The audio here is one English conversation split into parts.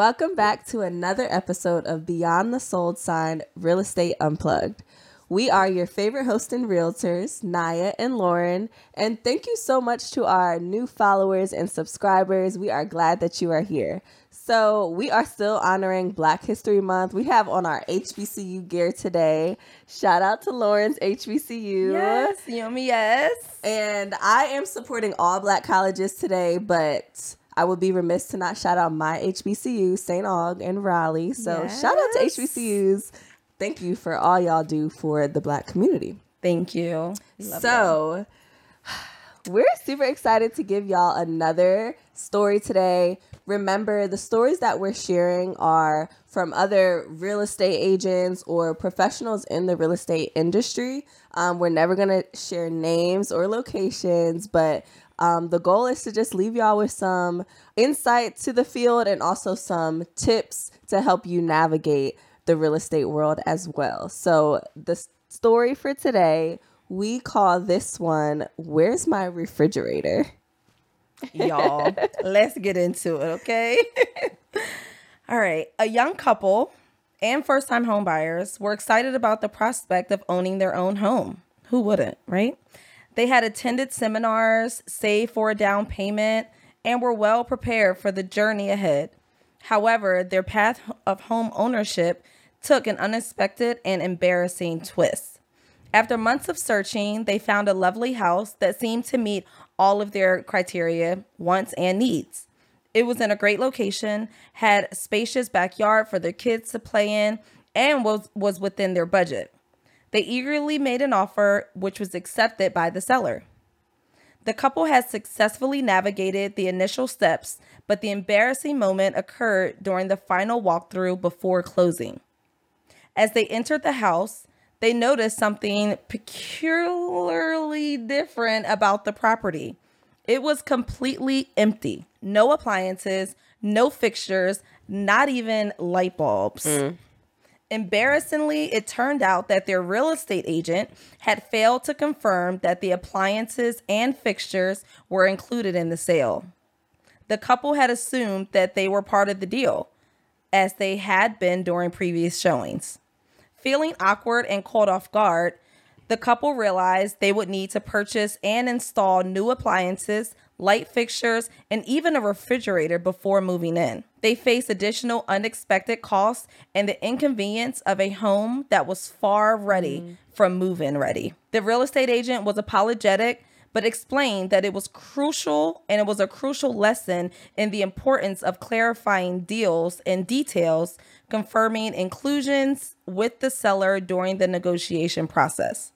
Welcome back to another episode of Beyond the Sold Sign Real Estate Unplugged. We are your favorite host and realtors, Naya and Lauren. And thank you so much to our new followers and subscribers. We are glad that you are here. So, we are still honoring Black History Month. We have on our HBCU gear today. Shout out to Lauren's HBCU. Yes, yummy, yes. And I am supporting all black colleges today, but I would be remiss to not shout out my HBCU, St. Aug and Raleigh. So, yes. shout out to HBCUs thank you for all y'all do for the black community. Thank you. So, we're super excited to give y'all another story today. Remember, the stories that we're sharing are from other real estate agents or professionals in the real estate industry. Um, we're never going to share names or locations, but um, the goal is to just leave y'all with some insight to the field and also some tips to help you navigate the real estate world as well. So, the story for today, we call this one Where's My Refrigerator? Y'all, let's get into it, okay? All right. A young couple and first time home buyers were excited about the prospect of owning their own home. Who wouldn't, right? They had attended seminars, saved for a down payment, and were well prepared for the journey ahead. However, their path of home ownership took an unexpected and embarrassing twist. After months of searching, they found a lovely house that seemed to meet all of their criteria, wants, and needs. It was in a great location, had spacious backyard for their kids to play in, and was, was within their budget. They eagerly made an offer, which was accepted by the seller. The couple had successfully navigated the initial steps, but the embarrassing moment occurred during the final walkthrough before closing. As they entered the house, they noticed something peculiarly different about the property. It was completely empty. No appliances, no fixtures, not even light bulbs. Mm. Embarrassingly, it turned out that their real estate agent had failed to confirm that the appliances and fixtures were included in the sale. The couple had assumed that they were part of the deal, as they had been during previous showings. Feeling awkward and caught off guard, the couple realized they would need to purchase and install new appliances, light fixtures, and even a refrigerator before moving in. They faced additional unexpected costs and the inconvenience of a home that was far ready mm. from move in ready. The real estate agent was apologetic but explained that it was crucial and it was a crucial lesson in the importance of clarifying deals and details, confirming inclusions with the seller during the negotiation process.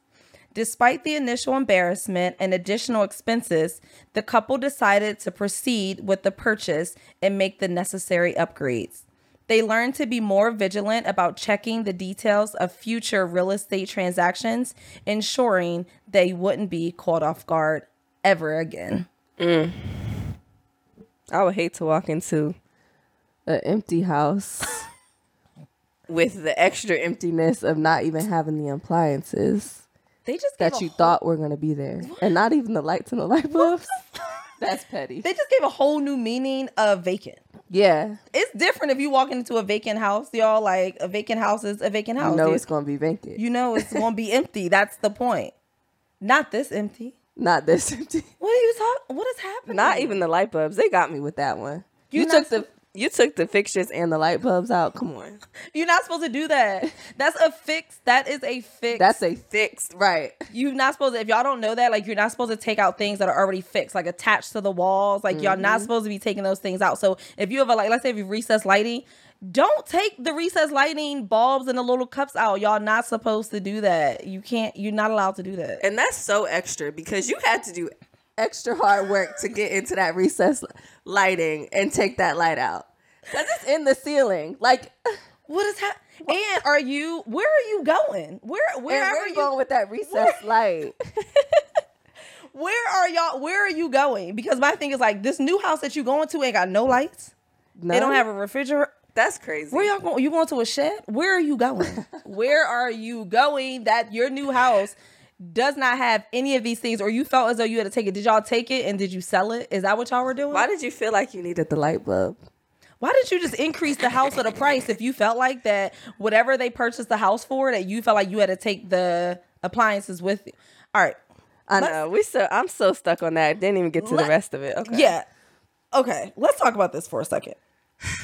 Despite the initial embarrassment and additional expenses, the couple decided to proceed with the purchase and make the necessary upgrades. They learned to be more vigilant about checking the details of future real estate transactions, ensuring they wouldn't be caught off guard ever again. Mm. I would hate to walk into an empty house with the extra emptiness of not even having the appliances. They just that you whole- thought were gonna be there, what? and not even the lights and the light bulbs. That's petty. They just gave a whole new meaning of vacant. Yeah. It's different if you walk into a vacant house. Y'all like a vacant house is a vacant house. You know it's gonna be vacant. You know it's gonna be empty. That's the point. Not this empty. Not this empty. What are you talking? What is happening? Not even the light bulbs. They got me with that one. You, you took the you took the fixtures and the light bulbs out. Come on. You're not supposed to do that. That's a fix. That is a fix. That's a fix, right. You're not supposed to, if y'all don't know that, like you're not supposed to take out things that are already fixed, like attached to the walls. Like mm-hmm. y'all not mm-hmm. supposed to be taking those things out. So if you have a like let's say if you recess lighting, don't take the recess lighting bulbs and the little cups out. Y'all not supposed to do that. You can't you're not allowed to do that. And that's so extra because you had to do extra hard work to get into that recess lighting and take that light out. Cause it's in the ceiling. Like what is happening? And are you where are you going? Where where are you going with that recess where, light? where are y'all where are you going? Because my thing is like this new house that you going to ain't got no lights. None? They don't have a refrigerator. That's crazy. Where y'all going? You going to a shed? Where are you going? where are you going that your new house does not have any of these things, or you felt as though you had to take it. Did y'all take it and did you sell it? Is that what y'all were doing? Why did you feel like you needed the light bulb? Why did you just increase the house or the price if you felt like that whatever they purchased the house for that you felt like you had to take the appliances with you? All right. I know. We so I'm so stuck on that. Didn't even get to the rest of it. Okay. Yeah. Okay. Let's talk about this for a second.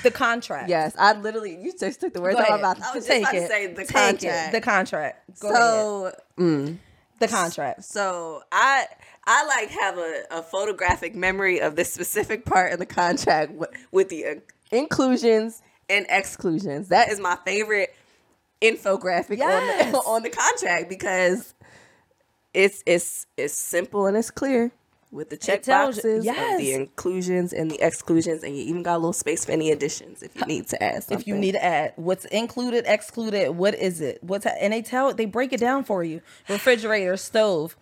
The contract. Yes, I literally you just took the words out of my mouth. I was just Take about it. to say the Take it. contract. The contract. Go ahead. so mm, The contract. so I I like have a, a photographic memory of this specific part in the contract with, with the uh, inclusions and exclusions. That is my favorite infographic Yes. on, the, on the contract because it's it's it's simple and it's clear with the check tells you- boxes of the inclusions and the exclusions and you even got a little space for any additions if you need to add something. If you need to add what's included, excluded, what is it? What's and they tell they break it down for you. Refrigerator, stove.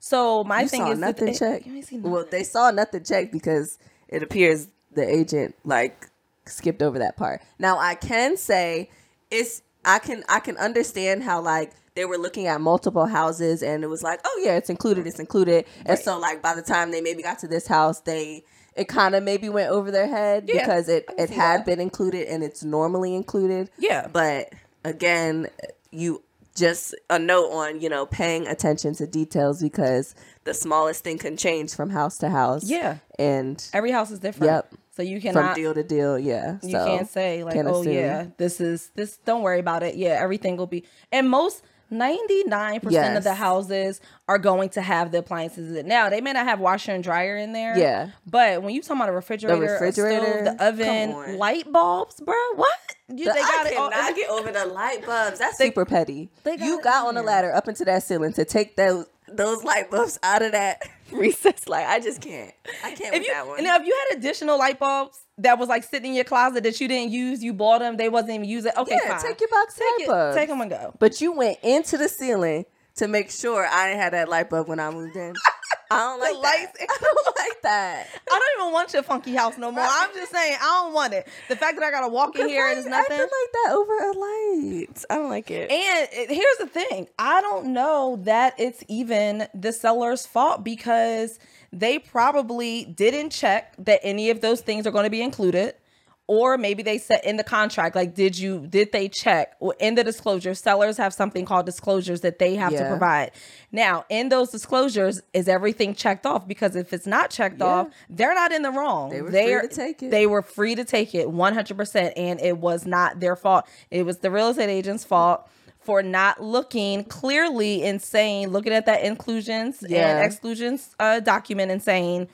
So my you thing is nothing they- checked. You ain't seen nothing. Well, they saw nothing checked because it appears the agent like skipped over that part. Now I can say it's I can I can understand how like they were looking at multiple houses and it was like, oh yeah, it's included, it's included. And so like by the time they maybe got to this house, they it kind of maybe went over their head Yeah, because it it had that. been included and it's normally included. Yeah. But again, you just a note on, you know, paying attention to details because the smallest thing can change from house to house. Yeah. And Every house is different. Yep. So you from cannot deal to deal, yeah. you so can't say like, oh assume. yeah, this is this. Don't worry about it. Yeah, everything will be. And most ninety nine percent of the houses are going to have the appliances in it. Now they may not have washer and dryer in there. Yeah. But when you talk about a refrigerator, refrigerator? a stove, the oven, light bulbs, bro, what? You, The- they got I it. all- cannot get over the light bulbs. That's They- super petty. they got you got on the ladder up into that ceiling to take those those light bulbs out of that recess. light. I just can't. I can't If with you, that one. and now if you had additional light bulbs that was like sitting in your closet that you didn't use, you bought them, they wasn't even using. Okay, yeah, fine. take your box take light bulbs. take them and go. But you went into the ceiling to make sure I didn't have that light bulb when I moved in. I don't like lights- that. I don't like that. I don't even want your funky house no more. I'm just saying I don't want it. The fact that I gotta walk in here and I nothing. feel like that over a light. I don't like it. And it- here's the thing I don't know that it's even the seller's fault because they probably didn't check that any of those things are going to be included. Or maybe they said in the contract, like, did you, did they check? In the disclosure, sellers have something called disclosures that they have to provide. Now, in those disclosures, is everything checked off? Because if it's not checked off, they're not in the wrong. They were free to take it. They were free to take it 100%. And it was not their fault. It was the real estate agent's fault for not looking clearly and saying, looking at that inclusions Yeah. and exclusions uh, document and saying,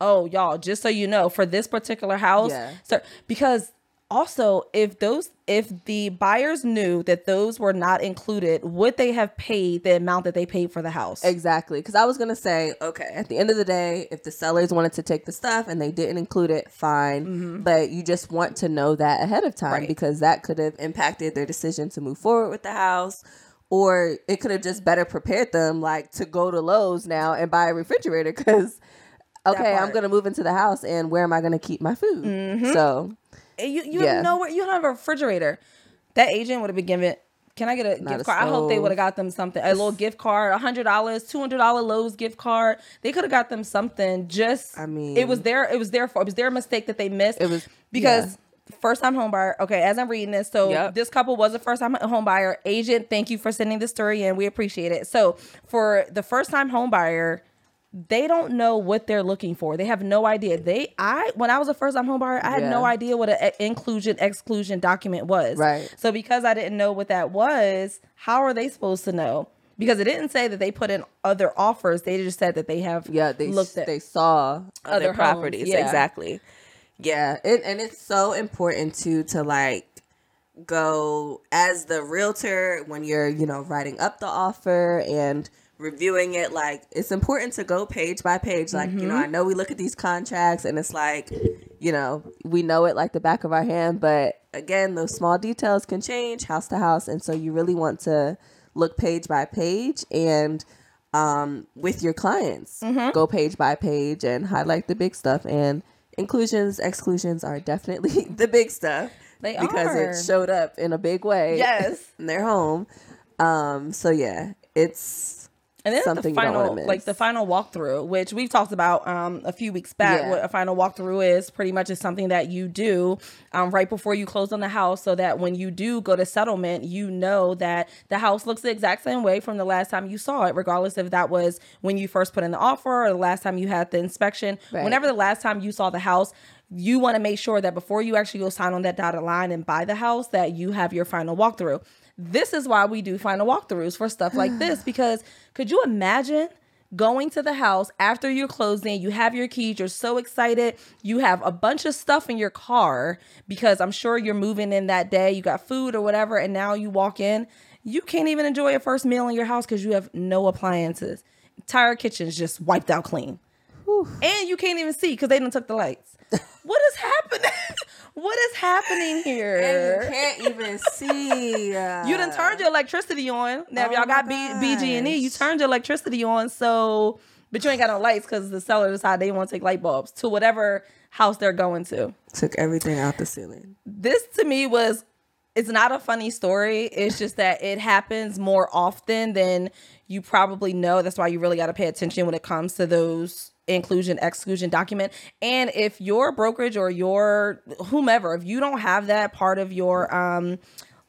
oh, y'all, just so you know, for this particular house, Yeah. so because also if those if the buyers knew that those were not included, would they have paid the amount that they paid for the house? Exactly. Because I was going to say, okay, at the end of the day, if the sellers wanted to take the stuff and they didn't include it, fine. But you just want to know that ahead of time Mm-hmm. Right. because that could have impacted their decision to move forward with the house. Or it could have just better prepared them, like to go to Lowe's now and buy a refrigerator because, okay, I'm to move into the house and where am I to keep my food? Mm-hmm. So, you you Yeah. know where you don't have a refrigerator. That agent would have been given. Can I get a Not gift a card? I hope they would have got them something, a little gift card, a hundred dollars, two hundred dollar Lowe's gift card. They could have got them something. Just I mean- it was their it was their fault. It was their mistake that they missed. It was- because first time home buyer. Okay, as I'm reading this, so Yep. this couple was a first time home buyer. Agent, thank you for sending the story in. We appreciate it. So for the first time home buyer, they don't know what they're looking for. They have no idea. They I when I was a first time home buyer, I had no idea what an inclusion exclusion document was. Right. So because I didn't know what that was, how are they supposed to know? Because it didn't say that they put in other offers. They just said that they have yeah, they looked at they saw other other properties yeah. exactly. Yeah, it, and it's so important too to like go as the realtor when you're you know writing up the offer and reviewing it like it's important to go page by page like you know i know we look at these contracts and it's like you know we know it like the back of our hand but again those small details can change house to house and so you really want to look page by page and um, with your clients go page by page and highlight the big stuff and inclusions exclusions are definitely the big stuff They because are. it showed up in a big way Yes. in their home um so yeah it's And then something the final, like the final walkthrough, which we've talked about um, a few weeks back. Yeah. What a final walkthrough is pretty much is something that you do um, right before you close on the house, so that when you do go to settlement, you know that the house looks the exact same way from the last time you saw it, regardless if that was when you first put in the offer or the last time you had the inspection. Right. Whenever the last time you saw the house. You want to make sure that before you actually go sign on that dotted line and buy the house, that you have your final walkthrough. This is why we do final walkthroughs for stuff like this because could you imagine going to the house after you're closing, you have your keys, you're so excited, you have a bunch of stuff in your car because I'm sure you're moving in that day, you got food or whatever, and now you walk in, you can't even enjoy your first meal in your house because you have no appliances. Entire kitchen's just wiped out clean. And you can't even see because they didn't took the lights. what is happening? what is happening here? And you can't even see. uh, You done turned your electricity on. Now, if Oh y'all got B, BG&E, you turned your electricity on. So, but you ain't got no lights because the seller decided they want to take light bulbs to whatever house they're going to. took everything out the ceiling. This to me was, it's not a funny story. It's just that it happens more often than you probably know. That's why you really got to pay attention when it comes to those inclusion exclusion document. And if your brokerage or your whomever if you don't have that part of your um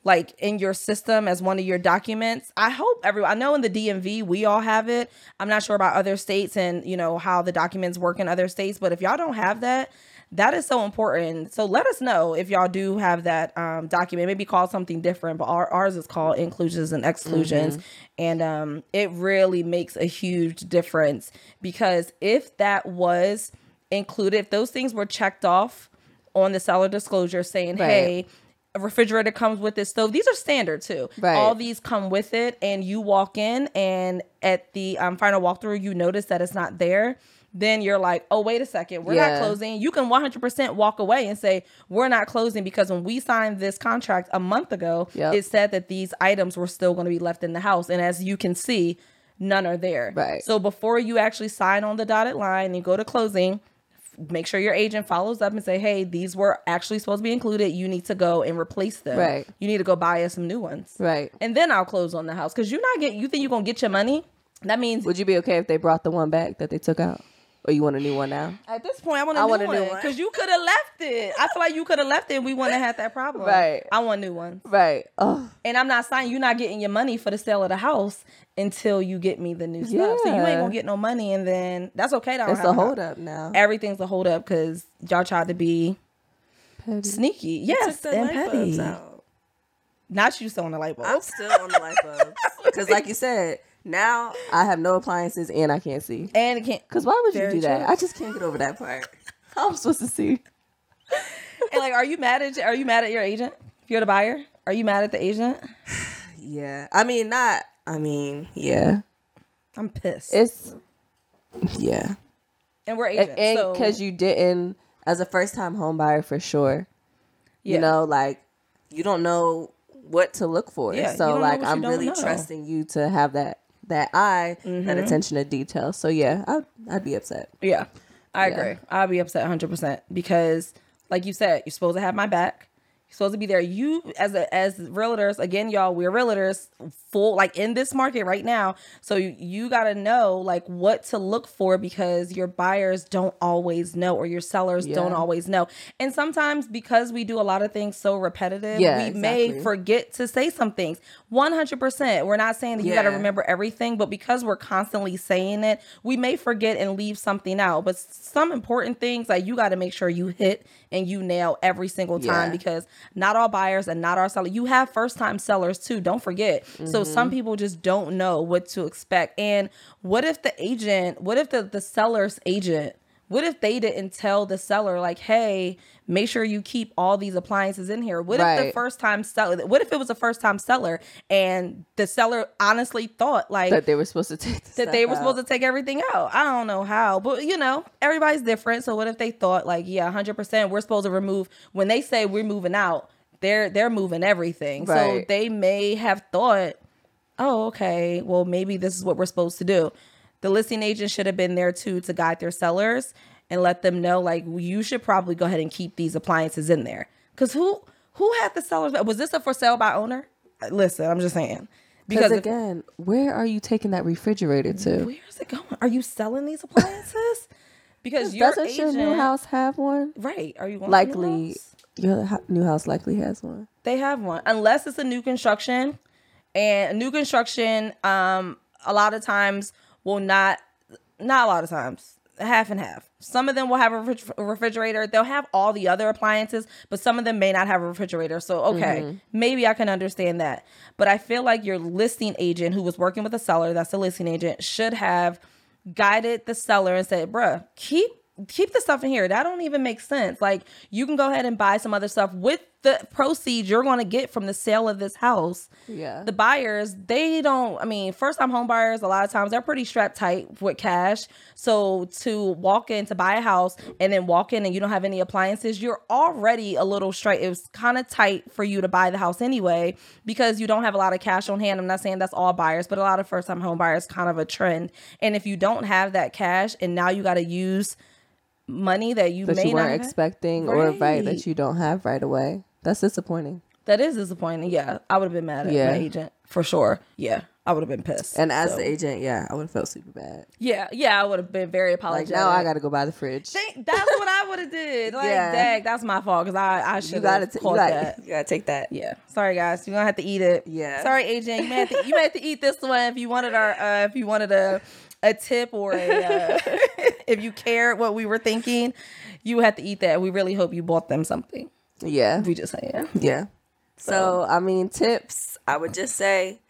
like in your system as one of your documents i hope everyone i know in the dmv we all have it. I'm not sure about other states and you know how the documents work in other states but if y'all don't have that that is so important. So let us know if y'all do have that um, document. Maybe call something different but our, ours is called inclusions and exclusions. And um, it really makes a huge difference because if that was included if those things were checked off on the seller disclosure saying Right. hey a refrigerator comes with this stove these are standard too. Right. all these come with it and you walk in and at the um, final walkthrough you notice that it's not there then you're like oh wait a second we're Yeah. not closing you can 100% walk away and say we're not closing because when we signed this contract a month ago Yep. it said that these items were still going to be left in the house and as you can see none are there Right. so before you actually sign on the dotted line and go to closing make sure your agent follows up and say hey these were actually supposed to be included you need to go and replace them Right. you need to go buy us some new ones Right. and then i'll close on the house because you're not getting you think you're gonna get your money that means Would you be okay if they brought the one back that they took out, or you want a new one now? at this point i want a I new want a one new one. because you could have left it i feel like you could have left it and we wouldn't have had that problem Right. i want new ones Right. Oh, and i'm not saying you're not getting your money for the sale of the house until you get me the new stuff so you ain't gonna get no money and then that's okay to it's a hold up now. everything's a hold up because y'all tried to be Petty. sneaky. Yes, and petty. out. Not you selling the light bulb. I'm still on the light bulbs. Because, like you said, now I have no appliances and I can't see. and it can't. Because why would you do that? true. I just can't get over that part. How am I supposed to see? And like, are you mad at? Are you mad at your agent? If you're the buyer, are you mad at the agent? Yeah. I mean, not. I mean, yeah. I'm pissed. It's. Yeah. and we're And agents, so because you didn't, as a first time home buyer for sure, yeah. you know, like, you don't know what to look for. Yeah, so, like, I'm really know. Trusting you to have that. That eye, that mm-hmm. attention to detail. So yeah, I'd, I'd be upset. Yeah, I Yeah. agree. I'd be upset 100 percent because, like you said, you're supposed to have my back. You're supposed to be there. You as a as realtors, again, y'all, we're realtors full like in this market right now. So you, you got to know like what to look for because your buyers don't always know or your sellers don't always know. And sometimes because we do a lot of things so repetitive, Yeah, we may forget to say some things. 100%. We're not saying that you got to remember everything, but because we're constantly saying it, we may forget and leave something out. But some important things, like you got to make sure you hit and you nail every single time Yeah. because not all buyers and not all sellers, you have first time sellers too. Don't forget. So Mm-hmm. some people just don't know what to expect. And what if the agent, what if the, the seller's agent, what if they didn't tell the seller like, "Hey, make sure you keep all these appliances in here"? What if the first time seller? What if it was a first time seller and the seller honestly thought like That they were supposed to take that they were supposed to take everything out. I don't know how, but you know, everybody's different. So what if they thought like, yeah, 100% we're supposed to remove when they say we're moving out, they're they're moving everything. So they may have thought, "Oh, okay, well maybe this is what we're supposed to do." The listing agent should have been there too to guide their sellers and let them know like you should probably go ahead and keep these appliances in there. Cuz who who had the sellers was this a for sale by owner? Listen, I'm just saying. Because if- again, where are you taking that refrigerator to? where's it going? Are you selling these appliances? Because your Doesn't your new house have one? right? Are you going to a new Likely, your new house likely has one. They have one, unless it's a new construction, and a new construction, um, a lot of times will not, not a lot of times, half and half. Some of them will have a refri- refrigerator. They'll have all the other appliances, but some of them may not have a refrigerator. So okay, mm-hmm. maybe I can understand that. But I feel like your listing agent, who was working with the seller, that's the listing agent, should have guided the seller and said, "Bruh, keep." Keep the stuff in here. That don't even make sense. Like you can go ahead and buy some other stuff with the proceeds you're going to get from the sale of this house Yeah. the buyers they don't i mean first time home buyers a lot of times they're pretty strapped tight with cash so to walk in to buy a house and then walk in and you don't have any appliances you're already a little straight it was kind of tight for you to buy the house anyway because you don't have a lot of cash on hand i'm not saying that's all buyers but a lot of first time home buyers kind of a trend and if you don't have that cash and now you got to use money that you that may you not weren't have- expecting or right Right. that you don't have right away. That's disappointing. that is disappointing yeah i would have been mad at Yeah. my agent for sure yeah i would have been pissed And as So- the agent, yeah, I would have felt super bad. Yeah, yeah, I would have been very Like apologetic. now I got to go buy the fridge. Think that's what I would have did. Like, Yeah. dang, that's my fault because I I should have t- you gotta, that. you gotta take that. Yeah, sorry guys, you're gonna have to eat it. Yeah. sorry agent, you may have to you may have to eat this one if you wanted our uh, if you wanted a a tip or a uh, if you care what we were thinking, you had to eat that. We really hope you bought them something. Yeah, We just saying. yeah. Yeah. So I mean, tips. I would just say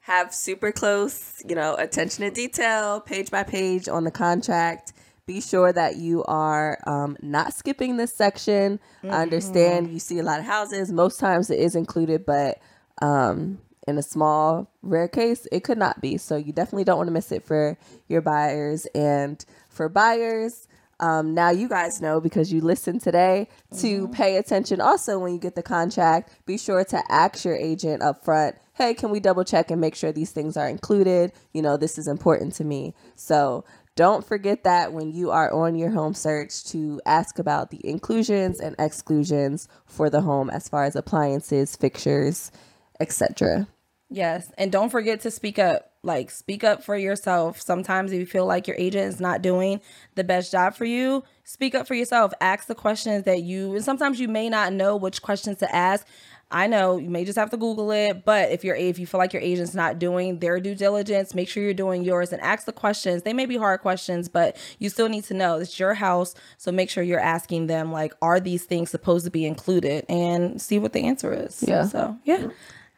have super close, you know, attention to detail, page by page on the contract. Be sure that you are um, not skipping this section. I understand you see a lot of houses. Most times it is included, but um, in a small, rare case, it could not be. So you definitely don't want to miss it for your buyers. And for buyers, um, now you guys know because you listened today to pay attention also when you get the contract. Be sure to ask your agent up front, hey, can we double check and make sure these things are included? You know, this is important to me. So don't forget that when you are on your home search to ask about the inclusions and exclusions for the home as far as appliances, fixtures, etc. Yes, and don't forget to speak up. Like speak up for yourself. Sometimes if you feel like your agent is not doing the best job for you, speak up for yourself. Ask the questions that you and sometimes you may not know which questions to ask. I know you may just have to Google it, but if you're if you feel like your agent's not doing their due diligence, make sure you're doing yours and ask the questions. They may be hard questions, but you still need to know it's your house, so make sure you're asking them like, are these things supposed to be included, and see what the answer is. Yeah. So yeah.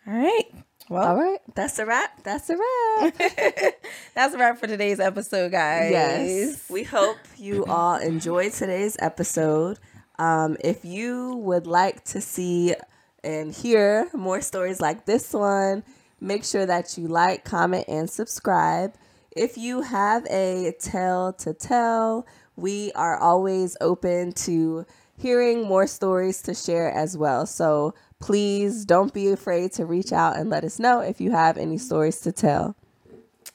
All right. Well, All right, that's a wrap. That's a wrap. that's a wrap for today's episode, guys. Yes. We hope you all enjoyed today's episode. Um, if you would like to see and hear more stories like this one, make sure that you like, comment, and subscribe. If you have a tale to tell, we are always open to hearing more stories to share as well. So please don't be afraid to reach out and let us know if you have any stories to tell.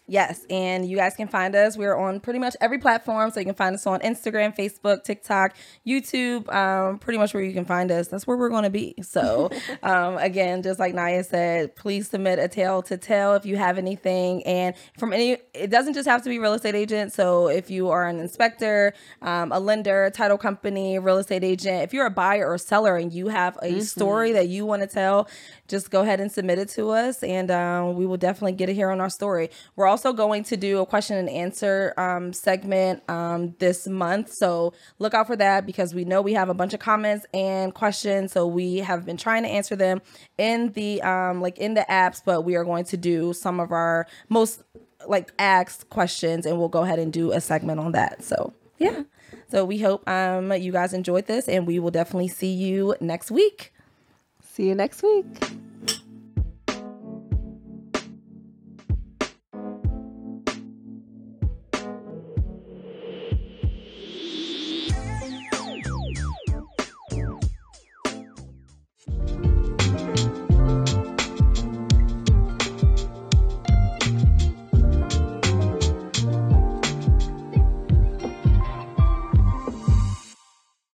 Yes, and you guys can find us. We're on pretty much every platform, so you can find us on Instagram, Facebook, TikTok, YouTube. Um, pretty much where you can find us. That's where we're going to be. So, um, again, just like Naya said, please submit a tale to tell if you have anything. And from any, it doesn't just have to be real estate agent. So if you are an inspector, um, a lender, title company, real estate agent, if you're a buyer or seller and you have a story that you want to tell, just go ahead and submit it to us, and um, we will definitely get it here on our story. We're also going to do a question and answer um, segment um, this month, so look out for that because we know we have a bunch of comments and questions. So we have been trying to answer them in the um, like in the apps, but we are going to do some of our most like asked questions, and we'll go ahead and do a segment on that. So yeah. So we hope um, you guys enjoyed this, and we will definitely see you next week. See you next week.